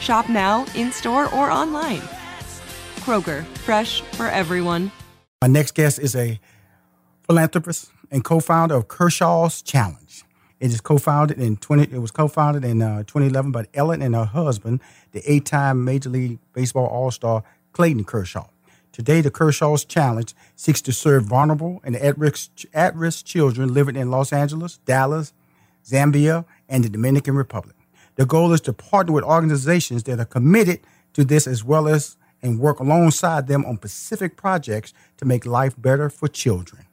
Shop now, in store, or online. Kroger, fresh for everyone. My next guest is a philanthropist and co-founder of Kershaw's Challenge. It is co-founded in 20. It was co-founded in uh, 2011 by Ellen and her husband, the eight-time Major League Baseball All-Star Clayton Kershaw. Today, the Kershaw's Challenge seeks to serve vulnerable and at-risk, at-risk children living in Los Angeles, Dallas, Zambia, and the Dominican Republic. The goal is to partner with organizations that are committed to this as well as and work alongside them on specific projects to make life better for children.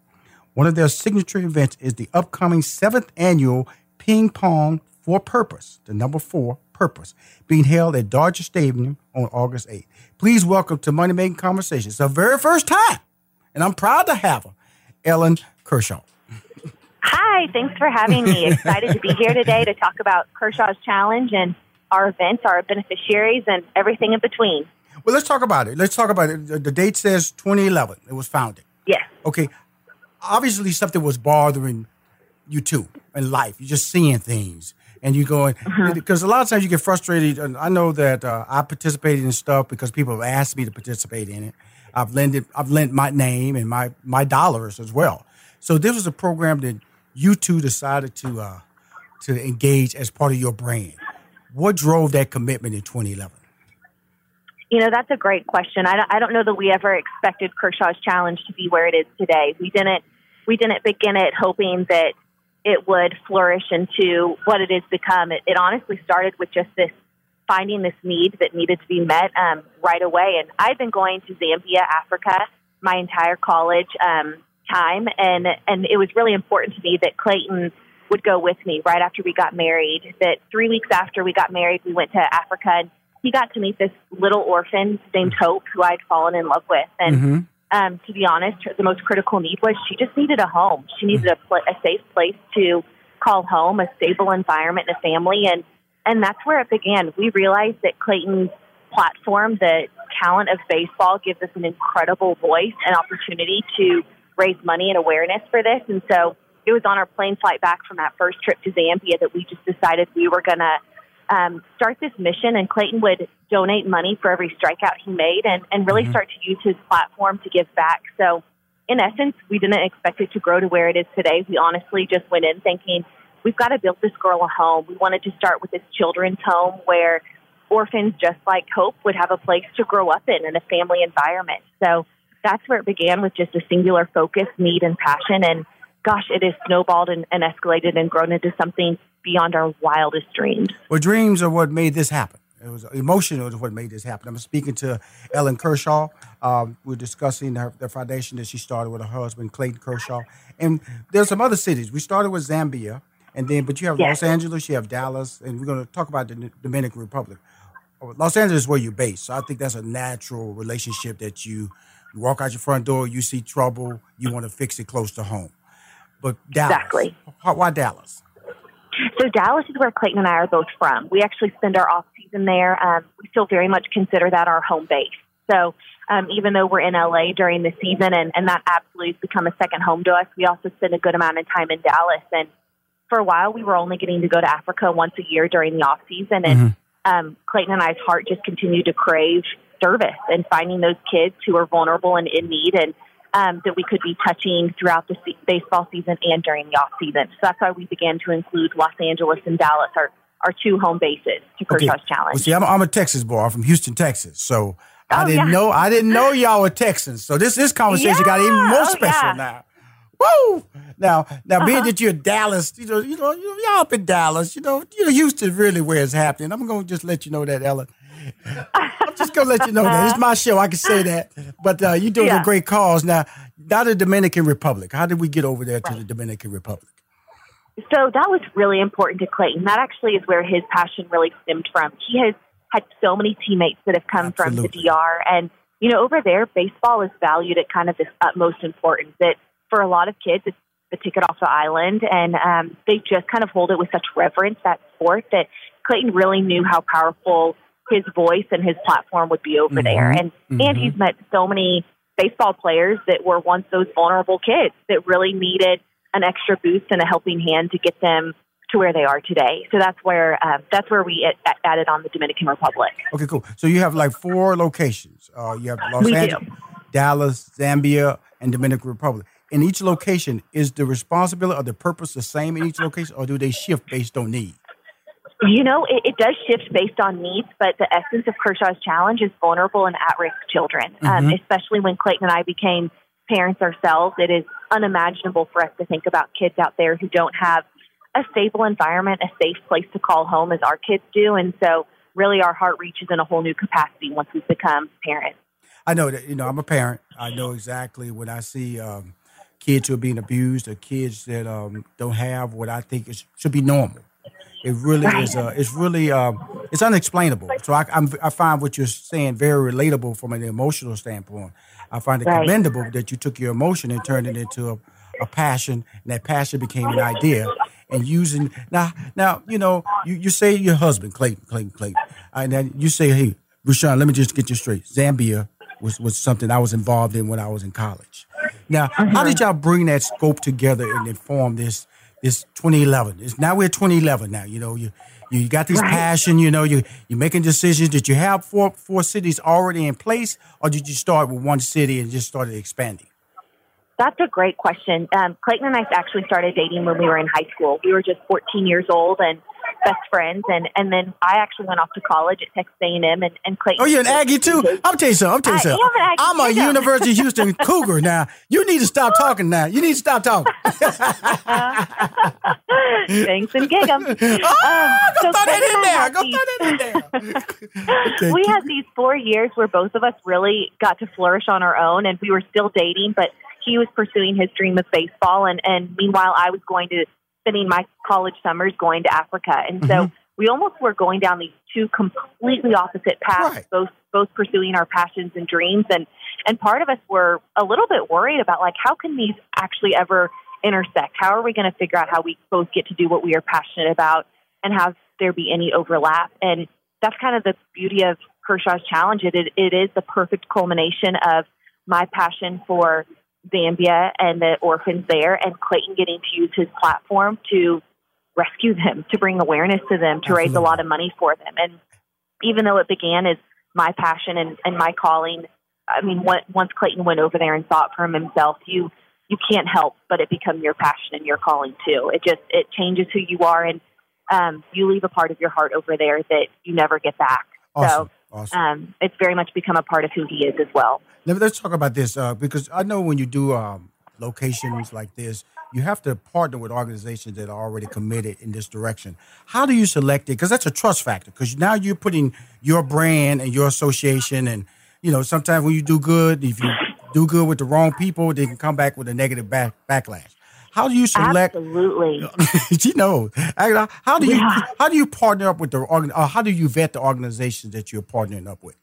One of their signature events is the upcoming seventh annual Ping Pong for Purpose, the number four purpose, being held at Dodger Stadium on August 8th. Please welcome to Money Making Conversations, the very first time, and I'm proud to have her, Ellen Kershaw. Hi, thanks for having me. Excited to be here today to talk about Kershaw's Challenge and our events, our beneficiaries, and everything in between. Well, let's talk about it. Let's talk about it. The, date says 2011. It was founded. Yes. Okay. Obviously, something was bothering you too in life. You're just seeing things. And you're going because a lot of times you get frustrated. And I know that uh, I participated in stuff because people have asked me to participate in it. I've lended, I've lent my name and my my dollars as well. So this was a program that you two decided to uh, to engage as part of your brand. What drove that commitment in 2011? You know, that's a great question. I don't, I don't know that we ever expected Kershaw's Challenge to be where it is today. We didn't we didn't begin it hoping that it would flourish into what it has become. It, it honestly started with just this finding this need that needed to be met um, right away. And I've been going to Zambia, Africa, my entire college um, time, and and it was really important to me that Clayton would go with me right after we got married. That three weeks after we got married, we went to Africa, and he got to meet this little orphan named Hope, who I'd fallen in love with, and. Mm-hmm. Um, to be honest, the most critical need was she just needed a home. She needed a, pl- a safe place to call home, a stable environment, and a family, and and that's where it began. We realized that Clayton's platform, the talent of baseball, gives us an incredible voice and opportunity to raise money and awareness for this. And so it was on our plane flight back from that first trip to Zambia that we just decided we were going to um, start this mission. And Clayton would donate money for every strikeout he made and, and really start to use his platform to give back. So, in essence, we didn't expect it to grow to where it is today. We honestly just went in thinking, we've got to build this girl a home. We wanted to start with this children's home where orphans, just like Hope, would have a place to grow up in and a family environment. So, that's where it began with just a singular focus, need, and passion. And gosh, it has snowballed and, and escalated and grown into something beyond our wildest dreams. Well, dreams are what made this happen. It was emotional was what made this happen. I'm speaking to Ellen Kershaw. Um, we're discussing her, the foundation that she started with her husband Clayton Kershaw, and there's some other cities. We started with Zambia, and then but you have Yes. Los Angeles, you have Dallas, and we're going to talk about the Dominican Republic. Los Angeles is where you're based, so I think that's a natural relationship that you, you walk out your front door, you see trouble, you want to fix it close to home. But Dallas, Exactly. Why- Dallas? So Dallas is where Clayton and I are both from. We actually spend our off season there. Um, we still very much consider that our home base. So um, even though we're in LA during the season and, and that absolutely has become a second home to us, we also spend a good amount of time in Dallas. And for a while, we were only getting to go to Africa once a year during the off season. And mm-hmm. um, Clayton and I's heart just continued to crave service and finding those kids who are vulnerable and in need and um, that we could be touching throughout the se- baseball season and during the off season. So that's why we began to include Los Angeles and Dallas, our, our two home bases to Kershaw's okay. Challenge. Well, see, I'm, I'm, a Texas boy. I'm from Houston, Texas. So I oh, didn't yeah. know I didn't know y'all were Texans. So this this conversation yeah. got even more oh, special yeah. now. Woo! Now, now, uh-huh. being that you're Dallas, you know, you know, y'all up in Dallas, you know, you know, Houston really where it's happening. I'm gonna just let you know that, Ellen. I'm just gonna let you know that it's my show. I can say that, but uh, you're doing yeah. a great cause now. Now the Dominican Republic. How did we get over there to the Dominican Republic? So that was really important to Clayton. That actually is where his passion really stemmed from. He has had so many teammates that have come Absolutely. from the DR, and you know, over there, baseball is valued at kind of this utmost importance. That for a lot of kids, it's the ticket off the island, and um, they just kind of hold it with such reverence that sport that Clayton really knew how powerful his voice and his platform would be over mm-hmm. there. And mm-hmm. and he's met so many baseball players that were once those vulnerable kids that really needed an extra boost and a helping hand to get them to where they are today. So that's where uh, that's where we added on the Dominican Republic. Okay, cool. So you have like four locations. Uh, you have Los we Angeles, do. Dallas, Zambia, and Dominican Republic. In each location, is the responsibility or the purpose the same in each location, or do they shift based on need? You know, it, it, does shift based on needs, but the essence of Kershaw's challenge is vulnerable and at risk children, um, mm-hmm. um, especially when Clayton and I became parents ourselves. It is unimaginable for us to think about kids out there who don't have a stable environment, a safe place to call home as our kids do. And so, really, our heart reaches in a whole new capacity once we become parents. I know that, you know, I'm a parent. I know exactly when I see um, kids who are being abused or kids that um, don't have what I think is, should be normal it really is. Uh, it's really uh, it's unexplainable. So I, I'm, i find what you're saying very relatable from an emotional standpoint. I find it right. commendable that you took your emotion and turned it into a, a, passion, and that passion became an idea. And using now, now you know, you, you say your husband Clayton, Clayton, Clayton, and then you say, hey, Rushion, let me just get you straight. Zambia was was something I was involved in when I was in college. Now, mm-hmm. how did y'all bring that scope together and inform this it's 2011. It's now we're 2011 now. You know, you you got this right. passion. You know, you you're making decisions. Did you have four four cities already in place, or did you start with one city and just started expanding? That's a great question. Um, Clayton and I actually started dating when we were in high school. We were just 14 years old, and best friends, and and then I actually went off to college at Texas A&M, and and Clayton. Oh, you're an Aggie too. I'm tell you something. I'm tell you something. I'm a University of Houston Cougar now. You need to stop talking now. You need to stop talking. Thanks and gig 'em. Oh, um, go so throw that in there. Go throw that in there. okay. We had these four years where both of us really got to flourish on our own, and we were still dating, but he was pursuing his dream of baseball, and and meanwhile I was going to spending my college summers going to Africa. And so mm-hmm. we almost were going down these two completely opposite paths, right. both both pursuing our passions and dreams. And and part of us were a little bit worried about like how can these actually ever intersect? How are we going to figure out how we both get to do what we are passionate about and have there be any overlap? And that's kind of the beauty of Kershaw's challenge. It, it, it is the perfect culmination of my passion for Zambia and the orphans there, and Clayton getting to use his platform to rescue them, to bring awareness to them, to Absolutely. raise a lot of money for them. And even though it began as my passion and, and my calling, I mean, what, once Clayton went over there and saw it for himself, you you can't help but it become your passion and your calling too. It just it changes who you are, and um, you leave a part of your heart over there that you never get back. Awesome. So Awesome. Um, it's very much become a part of who he is as well. Now, let's talk about this uh, because I know when you do um, locations like this, you have to partner with organizations that are already committed in this direction. How do you select it? Because that's a trust factor. Because now you're putting your brand and your association, and you know sometimes when you do good, if you do good with the wrong people, they can come back with a negative back, backlash. How do you select? Absolutely. you know, how do you yeah. how do you partner up with the organ? Or how do you vet the organizations that you're partnering up with?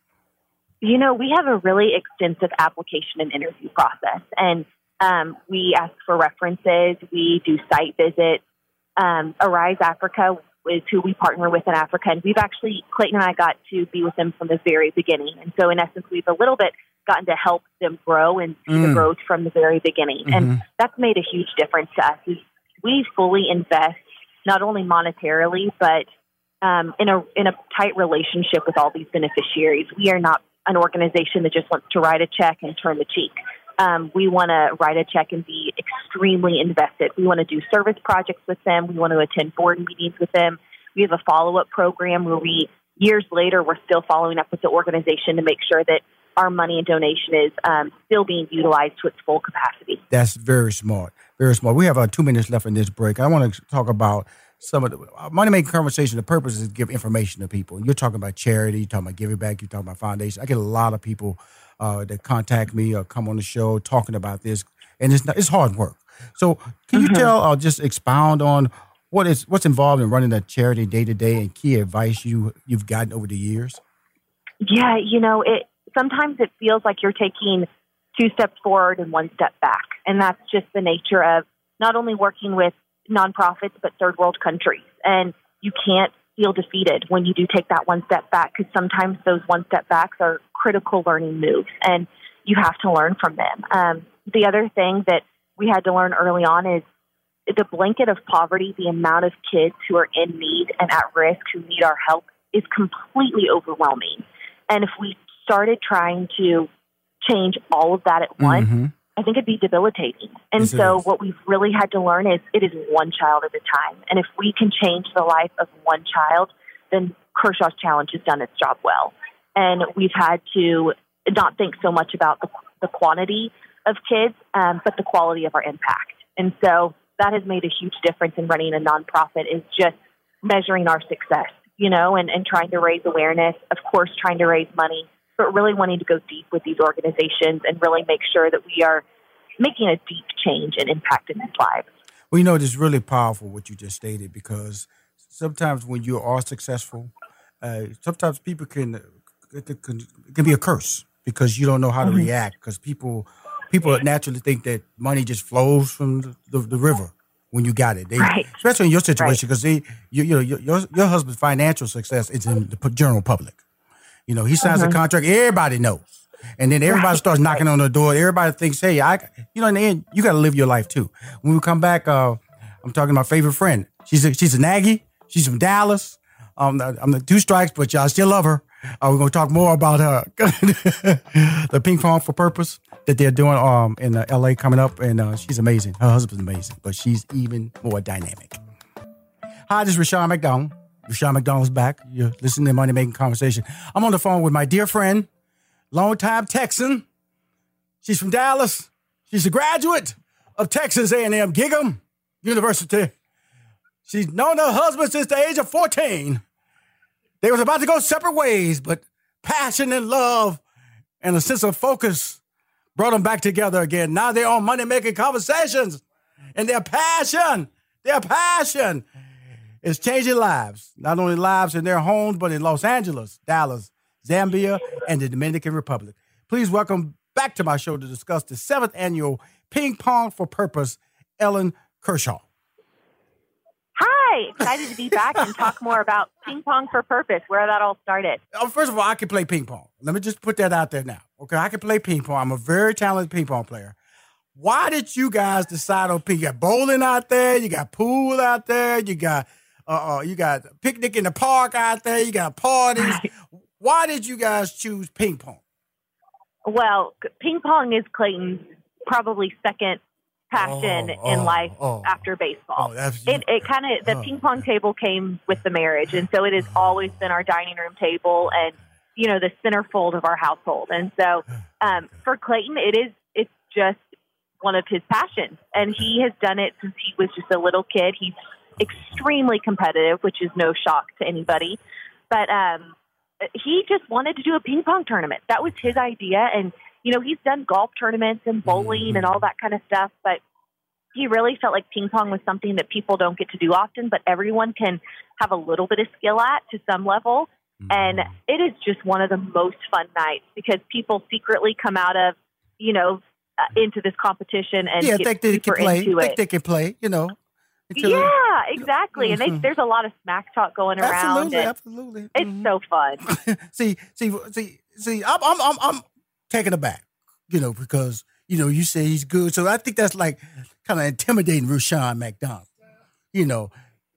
You know, we have a really extensive application and interview process, and um, we ask for references. We do site visits. Um, Arise Africa, is who we partner with in Africa. And we've actually, Clayton and I got to be with them from the very beginning. And so, in essence, we've a little bit gotten to help them grow and see mm. the growth from the very beginning. Mm-hmm. And that's made a huge difference to us. We fully invest not only monetarily, but um, in a in a tight relationship with all these beneficiaries. We are not an organization that just wants to write a check and turn the cheek. Um, we want to write a check and be extremely invested. We want to do service projects with them. We want to attend board meetings with them. We have a follow up program where we, years later, we're still following up with the organization to make sure that our money and donation is um, still being utilized to its full capacity. That's very smart. Very smart. We have uh, two minutes left in this break. I want to talk about some of the uh, money making conversation. The purpose is to give information to people. You're talking about charity. You're talking about giving back. You're talking about foundation. I get a lot of people uh, that contact me or come on the show talking about this, and it's not, it's hard work. So, can you mm-hmm. tell or uh, just expound on what is what's involved in running a charity day to day and key advice you you've gotten over the years? Yeah, you know, it sometimes it feels like you're taking two steps forward and one step back, and that's just the nature of not only working with nonprofits but third world countries, and you can't feel defeated when you do take that one step back because sometimes those one step backs are critical learning moves and you have to learn from them. Um, the other thing that we had to learn early on is the blanket of poverty, the amount of kids who are in need and at risk who need our help is completely overwhelming. And if we started trying to change all of that at once, mm-hmm. I think it'd be debilitating. And yes, so, what we've really had to learn is it is one child at a time. And if we can change the life of one child, then Kershaw's Challenge has done its job well. And we've had to not think so much about the, the quantity of kids, um, but the quality of our impact. And so, that has made a huge difference in running a nonprofit is just measuring our success, you know, and, and trying to raise awareness, of course, trying to raise money but really wanting to go deep with these organizations and really make sure that we are making a deep change and impact in their lives. Well, you know, it's really powerful what you just stated because sometimes when you are successful, uh, sometimes people can it can, it can be a curse because you don't know how to mm-hmm. react because people people naturally think that money just flows from the, the, the river when you got it. They, right. Especially in your situation because right. they you, you know your, your, your husband's financial success is in the general public. You know, he signs uh-huh. a contract, everybody knows. And then everybody right. starts knocking on the door. Everybody thinks, hey, I, you know, in the end, you got to live your life too. When we come back, uh, I'm talking to my favorite friend. She's a, she's an Aggie. She's from Dallas. Um, I'm the two strikes, but y'all still love her. Uh, we're going to talk more about her, the ping pong for purpose that they're doing um, in uh, LA coming up. And uh, she's amazing. Her husband's amazing, but she's even more dynamic. Hi, this is Rushion McDonald. Rushion McDonald's back. You're listening to Money Making Conversation. I'm on the phone with my dear friend, longtime Texan. She's from Dallas. She's a graduate of Texas A&M Gig'em University. She's known her husband since the age of 14. They was about to go separate ways, but passion and love and a sense of focus brought them back together again. Now they're on money making conversations, and their passion, their passion is changing lives, not only lives in their homes, but in Los Angeles, Dallas, Zambia, and the Dominican Republic. Please welcome back to my show to discuss the seventh annual Ping Pong for Purpose, Ellen Kershaw. Hi, excited to be back and talk more about Ping Pong for Purpose, where that all started. Oh, first of all, I can play ping pong. Let me just put that out there now. Okay, I can play ping pong. I'm a very talented ping pong player. Why did you guys decide on ping? You got bowling out there, you got pool out there, you got uh, uh, you got picnic in the park out there. You got parties. Why did you guys choose ping pong? Well, ping pong is Clayton's probably second passion oh, in oh, life oh, after baseball. Oh, it it kind of the oh. ping pong table came with the marriage, and so it has always been our dining room table and you know the centerfold of our household. And so um, for Clayton, it is it's just one of his passions, and he has done it since he was just a little kid. He's extremely competitive, which is no shock to anybody. But um, he just wanted to do a ping pong tournament. That was his idea. And, you know, he's done golf tournaments and bowling and all that kind of stuff. But he really felt like ping pong was something that people don't get to do often, but everyone can have a little bit of skill at to some level. And it is just one of the most fun nights because people secretly come out of, you know, uh, into this competition and yeah, get think they can play. Into think it. they can play. You know, yeah, exactly. And they, Mhm. there's a lot of smack talk going around. Absolutely, absolutely. It's Mhm. so fun. see, see, see, see. I'm, I'm, I'm, I'm taken aback, you know, because you know you say he's good, so I think that's like kind of intimidating Rushion McDonald. You know,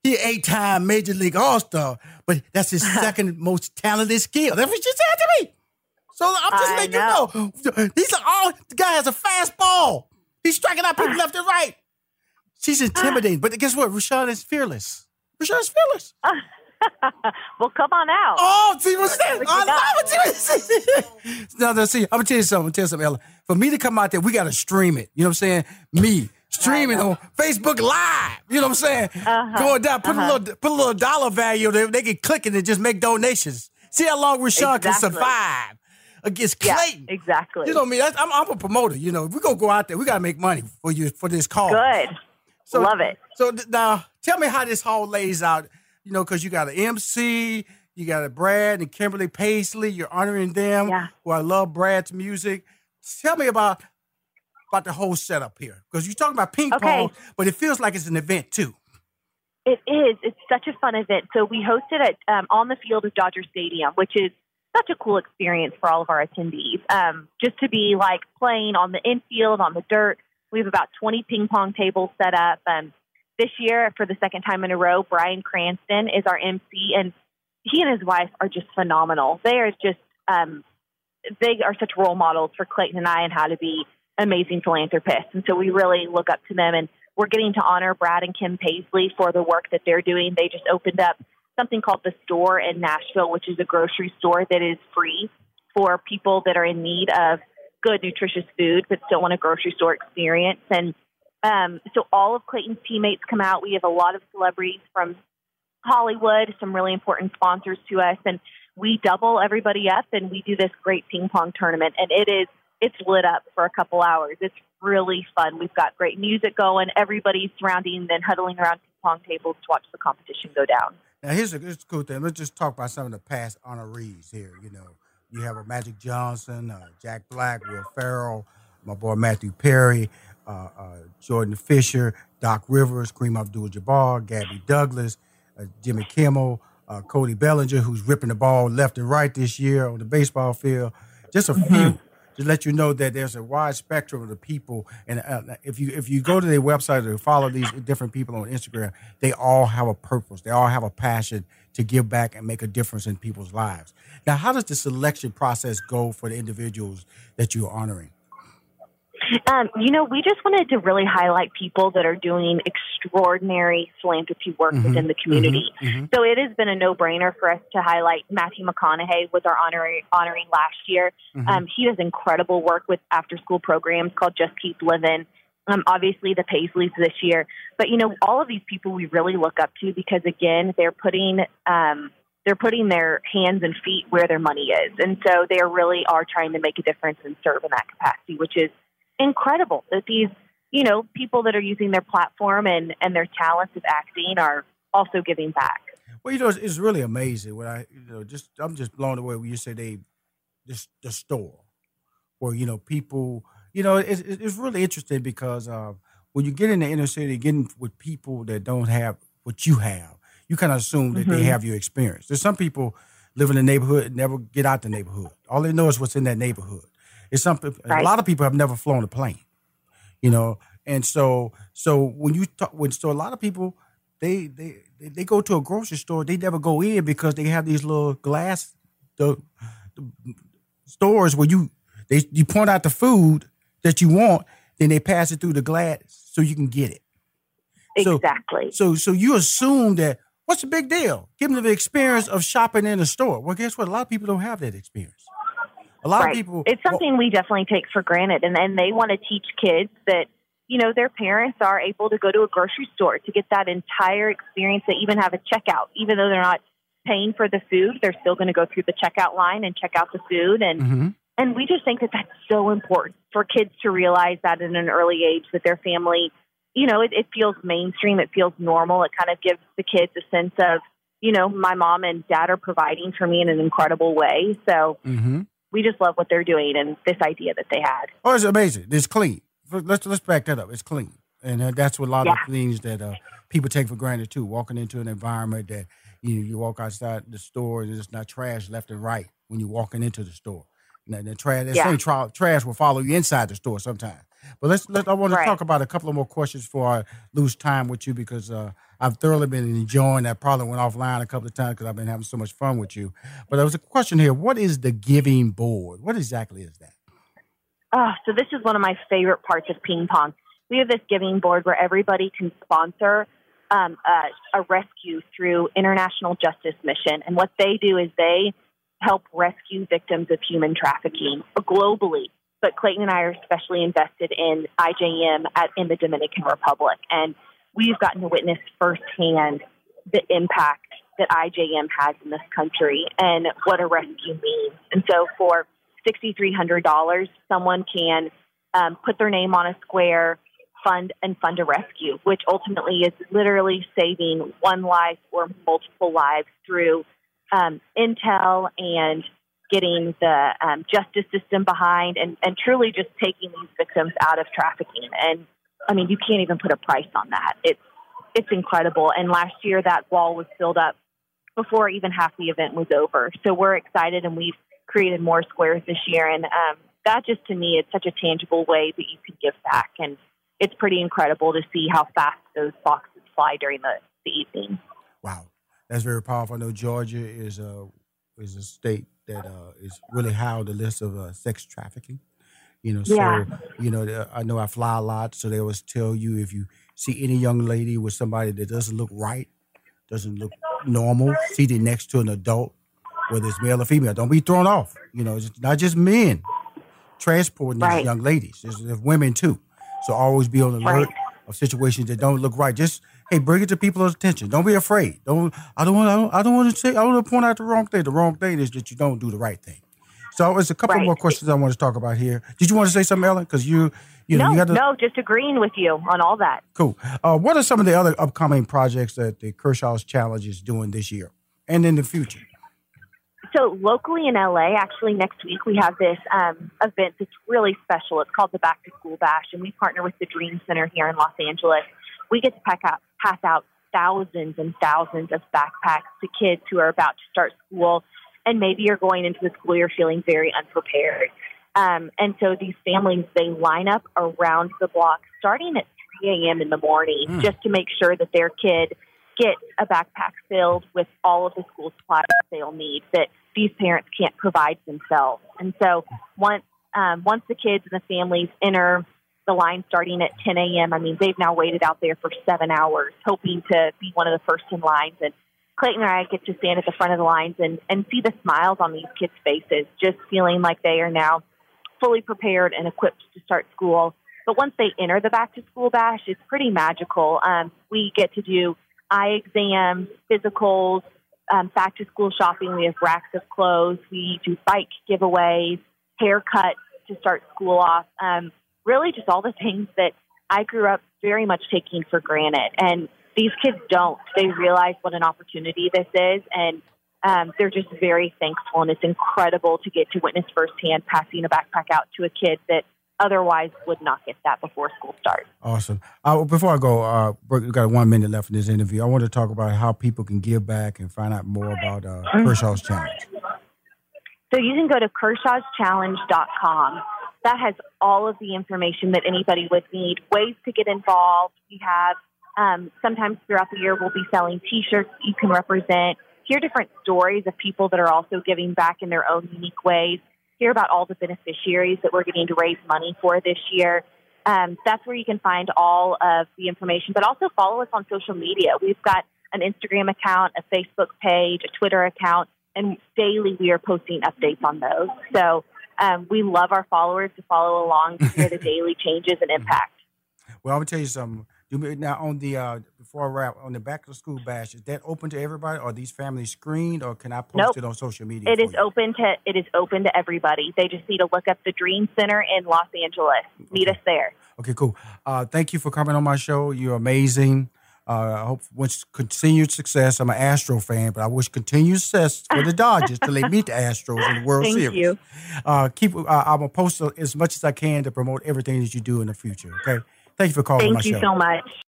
he eight-time Major League All-Star, but that's his second most talented skill. That's what you said to me. So I'm just I letting you know. He's all the guy has a fastball. He's striking out people left and right. She's intimidating, but guess what? Rushion is fearless. Rushion is fearless. well, come on out. Oh, see what's that? What I love it. no, no, see, I'm gonna tell you something. I'm gonna tell you something, Ella. For me to come out there, we gotta stream it. You know what I'm saying? Me streaming on Facebook Live. You know what I'm saying? Uh-huh. Going down, put Uh-huh. a little, put a little dollar value there. They can click it and just make donations. See how long Rushion can survive against yeah, Clayton. exactly. You know me. That's, I'm, I'm a promoter. You know, if we gonna go out there, we gotta make money for you for this call. Good. Love it. So now, tell me how this hall lays out. You know, because you got an MC, you got a Brad and Kimberly Paisley. You're honoring them. Yeah. Who I love Brad's music. Tell me about about the whole setup here, because you're talking about ping Okay. pong, but it feels like it's an event too. It is. It's such a fun event. So we hosted it um, on the field of Dodger Stadium, which is such a cool experience for all of our attendees. Um, just to be like playing on the infield, on the dirt. We have about 20 ping pong tables set up. Um, this year, for the second time in a row, Bryan Cranston is our MC, and he and his wife are just phenomenal. They are just, um, they are such role models for Clayton and I and how to be amazing philanthropists. And so we really look up to them. And we're getting to honor Brad and Kim Paisley for the work that they're doing. They just opened up something called the store in Nashville, which is a grocery store that is free for people that are in need of good, nutritious food, but still want a grocery store experience. And um, so all of Clayton's teammates come out. We have a lot of celebrities from Hollywood, some really important sponsors to us, and we double everybody up and we do this great ping pong tournament. And it is it's lit up for a couple hours. It's really fun. We've got great music going. Everybody's surrounding and huddling around ping pong tables to watch the competition go down. Now here's a, here's a cool thing. Let's just talk about some of the past honorees here. You know, you have a Magic Johnson, uh, Jack Black, Will Ferrell, my boy Matthew Perry, uh, uh, Jordan Fisher, Doc Rivers, Kareem Abdul-Jabbar, Gabby Douglas, uh, Jimmy Kimmel, uh, Cody Bellinger, who's ripping the ball left and right this year on the baseball field. Just a few to let you know that there's a wide spectrum of the people. And uh, if you if you go to their website or follow these different people on Instagram, they all have a purpose. They all have a passion to give back and make a difference in people's lives. Now, how does the selection process go for the individuals that you're honoring? Um, you know, we just wanted to really highlight people that are doing extraordinary philanthropy work Mhm, within the community. mhm, mhm. So it has been a no-brainer for us to highlight Matthew McConaughey was our honoring, honoring last year. Mhm. Um, he does incredible work with after-school programs called Just Keep Living. Um, obviously, the Paisleys this year, but you know, all of these people we really look up to because again, they're putting um, they're putting their hands and feet where their money is, and so they really are trying to make a difference and serve in that capacity, which is incredible that these you know people that are using their platform and and their talents of acting are also giving back. Well, you know, it's, it's really amazing when I, you know, just I'm just blown away when you say they, this the store, where you know people, you know, it's, it's really interesting because uh, when you get in the inner city, getting with people that don't have what you have, you kind of assume that they Mhm. have your experience. There's some people live in the neighborhood and never get out the neighborhood. All they know is what's in that neighborhood. It's something. A lot of people have never flown a plane, you know, and so so when you talk, when so a lot of people they they they, they go to a grocery store. They never go in because they have these little glass the, the stores where you they you point out the food that you want, then they pass it through the glass so you can get it. Exactly. So so you assume that what's the big deal? Give them the experience of shopping in a store. Well, guess what? A lot of people don't have that experience. A lot right. of people. It's something we definitely take for granted, and and they want to teach kids that you know their parents are able to go to a grocery store to get that entire experience. They even have a checkout, even though they're not paying for the food, they're still going to go through the checkout line and check out the food, and Mhm. And we just think that that's so important for kids to realize that at an early age that their family, you know, it, it feels mainstream, it feels normal, it kind of gives the kids a sense of, you know, my mom and dad are providing for me in an incredible way. So Mhm. we just love what they're doing and this idea that they had. Oh, it's amazing. It's clean. Let's let's back that up. It's clean, and uh, that's what a lot Yeah. of things that uh, people take for granted too. Walking into an environment that you know, you walk outside the store and there's not trash left and right when you're walking into the store. And the trash, Yeah. same tra- trash will follow you inside the store sometimes. But let's let I want to Right. talk about a couple of more questions before I lose time with you because uh, I've thoroughly been enjoying that. Probably went offline a couple of times because I've been having so much fun with you. But there was a question here: What is the Giving Board? What exactly is that? Oh, so this is one of my favorite parts of ping pong. We have this giving board where everybody can sponsor um, a, a rescue through International Justice Mission, and what they do is they help rescue victims of human trafficking globally. But Clayton and I are especially invested in IJM at, in the Dominican Republic, and we've gotten to witness firsthand the impact that IJM has in this country and what a rescue means. And so for $6,300, someone can um, put their name on a square, fund, and fund a rescue, which ultimately is literally saving one life or multiple lives through um, intel and getting the um, justice system behind and, and truly just taking these victims out of trafficking. And I mean, you can't even put a price on that. It's it's incredible. And last year, that wall was filled up before even half the event was over. So we're excited, and we've created more squares this year. And um, that just to me, it's such a tangible way that you can give back, and it's pretty incredible to see how fast those boxes fly during the, the evening. Wow, that's very powerful. I know Georgia is a is a state that uh, is really high on the list of uh, sex trafficking. You know, so Yeah. you know, I know I fly a lot, so they always tell you if you see any young lady with somebody that doesn't look right, doesn't look normal, seated next to an adult, whether it's male or female, don't be thrown off. You know, it's not just men transporting these young ladies; it's, it's women too. So always be on alert Right. of situations that don't look right. Just hey, bring it to people's attention. Don't be afraid. Don't. I don't want. I don't, I don't want to say. I want to point out the wrong thing. The wrong thing is that you don't do the right thing. So it's a couple Right. more questions I want to talk about here. Did you want to say something, Ellen? Because you, you know, no, you got to. no, just agreeing with you on all that. Cool. Uh, what are some of the other upcoming projects that the Kershaw's Challenge is doing this year and in the future? So locally in LA, actually next week we have this um, event that's really special. It's called the Back to School Bash, and we partner with the Dream Center here in Los Angeles. We get to pack out, pass out thousands and thousands of backpacks to kids who are about to start school, and maybe you're going into the school you're feeling very unprepared. Um, and so these families they line up around the block starting at 3 a.m. in the morning Mm. just to make sure that their kid gets a backpack filled with all of the school supplies they'll need that these parents can't provide themselves. And so once um, once the kids and the families enter the line starting at 10 a.m., I mean they've now waited out there for seven hours, hoping to be one of the first in lines. And Clayton and I get to stand at the front of the lines and, and see the smiles on these kids' faces, just feeling like they are now fully prepared and equipped to start school. But once they enter the back to school bash, it's pretty magical. Um, we get to do eye exams, physicals, um, back to school shopping. We have racks of clothes. We do bike giveaways, haircuts to start school off. Um, really, just all the things that I grew up very much taking for granted. And these kids don't. They realize what an opportunity this is, and um, they're just very thankful. And it's incredible to get to witness firsthand passing a backpack out to a kid that otherwise would not get that before school starts. Awesome. Uh, before I go, uh, we've got one minute left in this interview. I want to talk about how people can give back and find out more about uh, Kershaw's Challenge. So you can go to kershawschallenge.com. That has all of the information that anybody would need, ways to get involved. We have um, sometimes throughout the year we'll be selling T-shirts you can represent. Hear different stories of people that are also giving back in their own unique ways. Hear about all the beneficiaries that we're getting to raise money for this year. Um, that's where you can find all of the information, but also follow us on social media. We've got an Instagram account, a Facebook page, a Twitter account, and daily we are posting updates on those. So um, we love our followers to follow along to hear the daily changes and impact. Well, I'm gonna tell you something. Do Now, on the uh, before I wrap, on the back of school bash, is that open to everybody? Are these families screened, or can I post Nope. it on social media? It is you? open to it is open to everybody. They just need to look up the Dream Center in Los Angeles. Meet us there. Okay, cool. Uh, thank you for coming on my show. You're amazing. Uh, I hope wish continued success. I'm an Astro fan, but I wish continued success for the Dodgers till they meet the Astros in the World Series. Thank Series. you. Uh, keep. Uh, I'm gonna post as much as I can to promote everything that you do in the future. Okay. Thank you for calling Thank you show. so much.